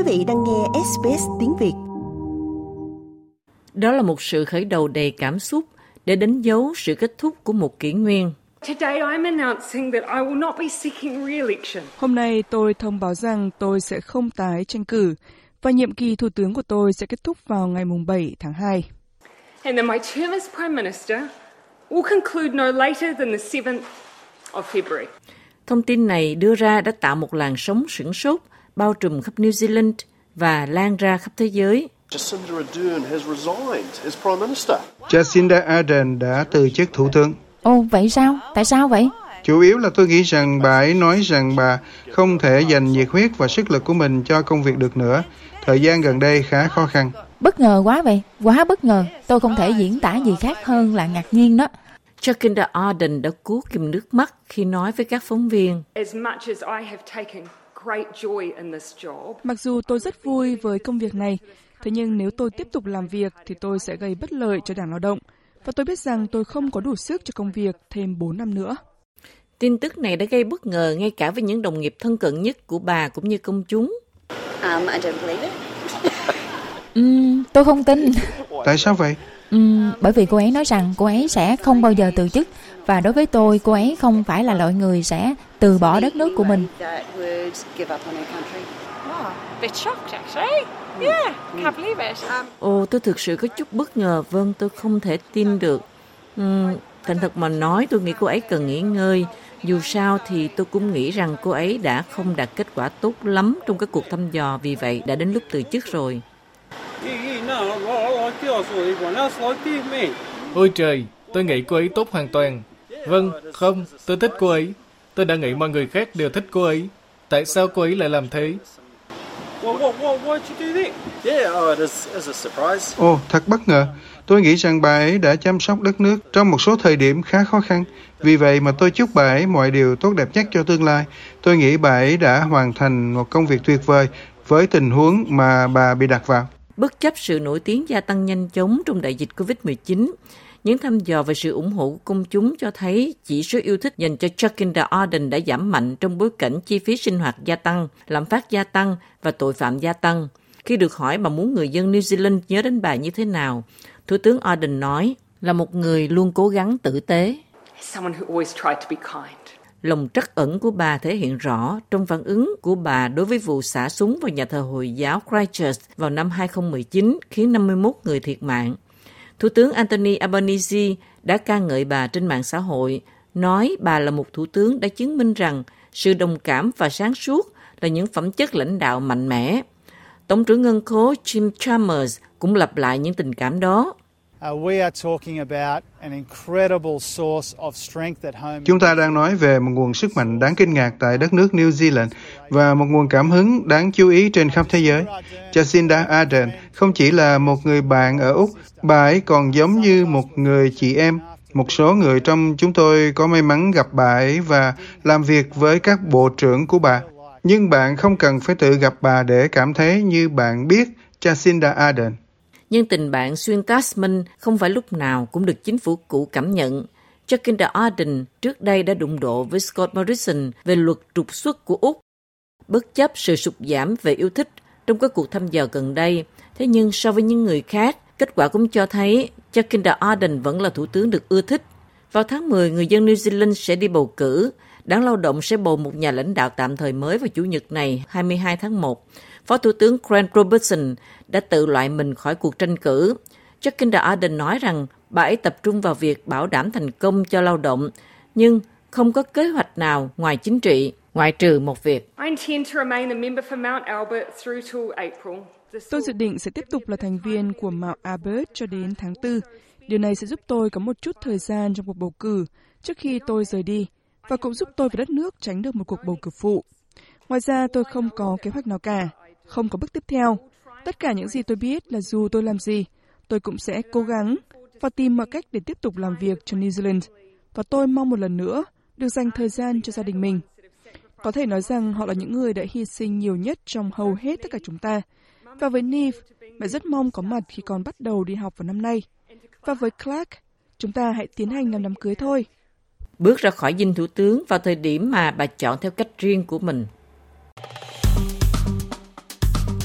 quý vị đang nghe SBS tiếng Việt. Đó là một sự khởi đầu đầy cảm xúc để đánh dấu sự kết thúc của một kỷ nguyên. Hôm nay tôi thông báo rằng tôi sẽ không tái tranh cử và nhiệm kỳ thủ tướng của tôi sẽ kết thúc vào ngày 7 tháng 2. And then my term as Prime Minister will conclude no later than the 7th of February. Thông tin này đưa ra đã tạo một làn sóng sửng sốt bao trùm khắp New Zealand và lan ra khắp thế giới. Jacinda Ardern has resigned as Prime Minister. Jacinda Ardern đã từ chức thủ tướng. Ồ, vậy sao? Tại sao vậy? Chủ yếu là tôi nghĩ rằng bà ấy nói rằng bà không thể dành nhiệt huyết và sức lực của mình cho công việc được nữa. Thời gian gần đây khá khó khăn. Bất ngờ quá vậy, quá bất ngờ. Tôi không thể diễn tả gì khác hơn là ngạc nhiên đó. Jacinda Ardern đã cố kìm nước mắt khi nói với các phóng viên. Mặc dù tôi rất vui với công việc này, thế nhưng nếu tôi tiếp tục làm việc thì tôi sẽ gây bất lợi cho đảng lao động. Và tôi biết rằng tôi không có đủ sức cho công việc thêm 4 năm nữa. Tin tức này đã gây bất ngờ ngay cả với những đồng nghiệp thân cận nhất của bà cũng như công chúng. Um, I don't believe it. um, tôi không tin. Tại sao vậy? Um, bởi vì cô ấy nói rằng cô ấy sẽ không bao giờ từ chức và đối với tôi cô ấy không phải là loại người sẽ từ bỏ đất nước của mình. Ồ, tôi thực sự có chút bất ngờ. Vâng, tôi không thể tin được. Uhm, thành thật mà nói, tôi nghĩ cô ấy cần nghỉ ngơi. Dù sao thì tôi cũng nghĩ rằng cô ấy đã không đạt kết quả tốt lắm trong các cuộc thăm dò, vì vậy đã đến lúc từ chức rồi. Ôi trời, tôi nghĩ cô ấy tốt hoàn toàn. Vâng, không, tôi thích cô ấy. Tôi đã nghĩ mọi người khác đều thích cô ấy. Tại sao cô ấy lại làm thế? Ồ, oh, thật bất ngờ. Tôi nghĩ rằng bà ấy đã chăm sóc đất nước trong một số thời điểm khá khó khăn. Vì vậy mà tôi chúc bà ấy mọi điều tốt đẹp nhất cho tương lai. Tôi nghĩ bà ấy đã hoàn thành một công việc tuyệt vời với tình huống mà bà bị đặt vào. Bất chấp sự nổi tiếng gia tăng nhanh chóng trong đại dịch COVID-19, những thăm dò về sự ủng hộ của công chúng cho thấy chỉ số yêu thích dành cho Jacinda Ardern đã giảm mạnh trong bối cảnh chi phí sinh hoạt gia tăng, lạm phát gia tăng và tội phạm gia tăng. Khi được hỏi bà muốn người dân New Zealand nhớ đến bà như thế nào, Thủ tướng Ardern nói là một người luôn cố gắng tử tế. Lòng trắc ẩn của bà thể hiện rõ trong phản ứng của bà đối với vụ xả súng vào nhà thờ Hồi giáo Christchurch vào năm 2019 khiến 51 người thiệt mạng. Thủ tướng Anthony Albanese đã ca ngợi bà trên mạng xã hội, nói bà là một thủ tướng đã chứng minh rằng sự đồng cảm và sáng suốt là những phẩm chất lãnh đạo mạnh mẽ. Tổng trưởng ngân khố Jim Chalmers cũng lặp lại những tình cảm đó. Chúng ta đang nói về một nguồn sức mạnh đáng kinh ngạc tại đất nước New Zealand và một nguồn cảm hứng đáng chú ý trên khắp thế giới. Jacinda Ardern không chỉ là một người bạn ở Úc, bà ấy còn giống như một người chị em. Một số người trong chúng tôi có may mắn gặp bà ấy và làm việc với các bộ trưởng của bà. Nhưng bạn không cần phải tự gặp bà để cảm thấy như bạn biết Jacinda Ardern nhưng tình bạn xuyên Tasman không phải lúc nào cũng được chính phủ cũ cảm nhận. Jacinda Ardern trước đây đã đụng độ với Scott Morrison về luật trục xuất của Úc. Bất chấp sự sụt giảm về yêu thích trong các cuộc thăm dò gần đây, thế nhưng so với những người khác, kết quả cũng cho thấy Jacinda Ardern vẫn là thủ tướng được ưa thích. Vào tháng 10, người dân New Zealand sẽ đi bầu cử. Đảng Lao động sẽ bầu một nhà lãnh đạo tạm thời mới vào Chủ nhật này, 22 tháng 1. Phó Thủ tướng Grant Robertson đã tự loại mình khỏi cuộc tranh cử. Jacinda Ardern nói rằng bà ấy tập trung vào việc bảo đảm thành công cho lao động, nhưng không có kế hoạch nào ngoài chính trị, ngoại trừ một việc. Tôi dự định sẽ tiếp tục là thành viên của Mount Albert cho đến tháng 4. Điều này sẽ giúp tôi có một chút thời gian trong cuộc bầu cử trước khi tôi rời đi và cũng giúp tôi và đất nước tránh được một cuộc bầu cử phụ. Ngoài ra, tôi không có kế hoạch nào cả, không có bước tiếp theo. Tất cả những gì tôi biết là dù tôi làm gì, tôi cũng sẽ cố gắng và tìm mọi cách để tiếp tục làm việc cho New Zealand. Và tôi mong một lần nữa được dành thời gian cho gia đình mình. Có thể nói rằng họ là những người đã hy sinh nhiều nhất trong hầu hết tất cả chúng ta. Và với Neve, mẹ rất mong có mặt khi con bắt đầu đi học vào năm nay. Và với Clark, chúng ta hãy tiến hành làm đám cưới thôi. Bước ra khỏi dinh thủ tướng vào thời điểm mà bà chọn theo cách riêng của mình.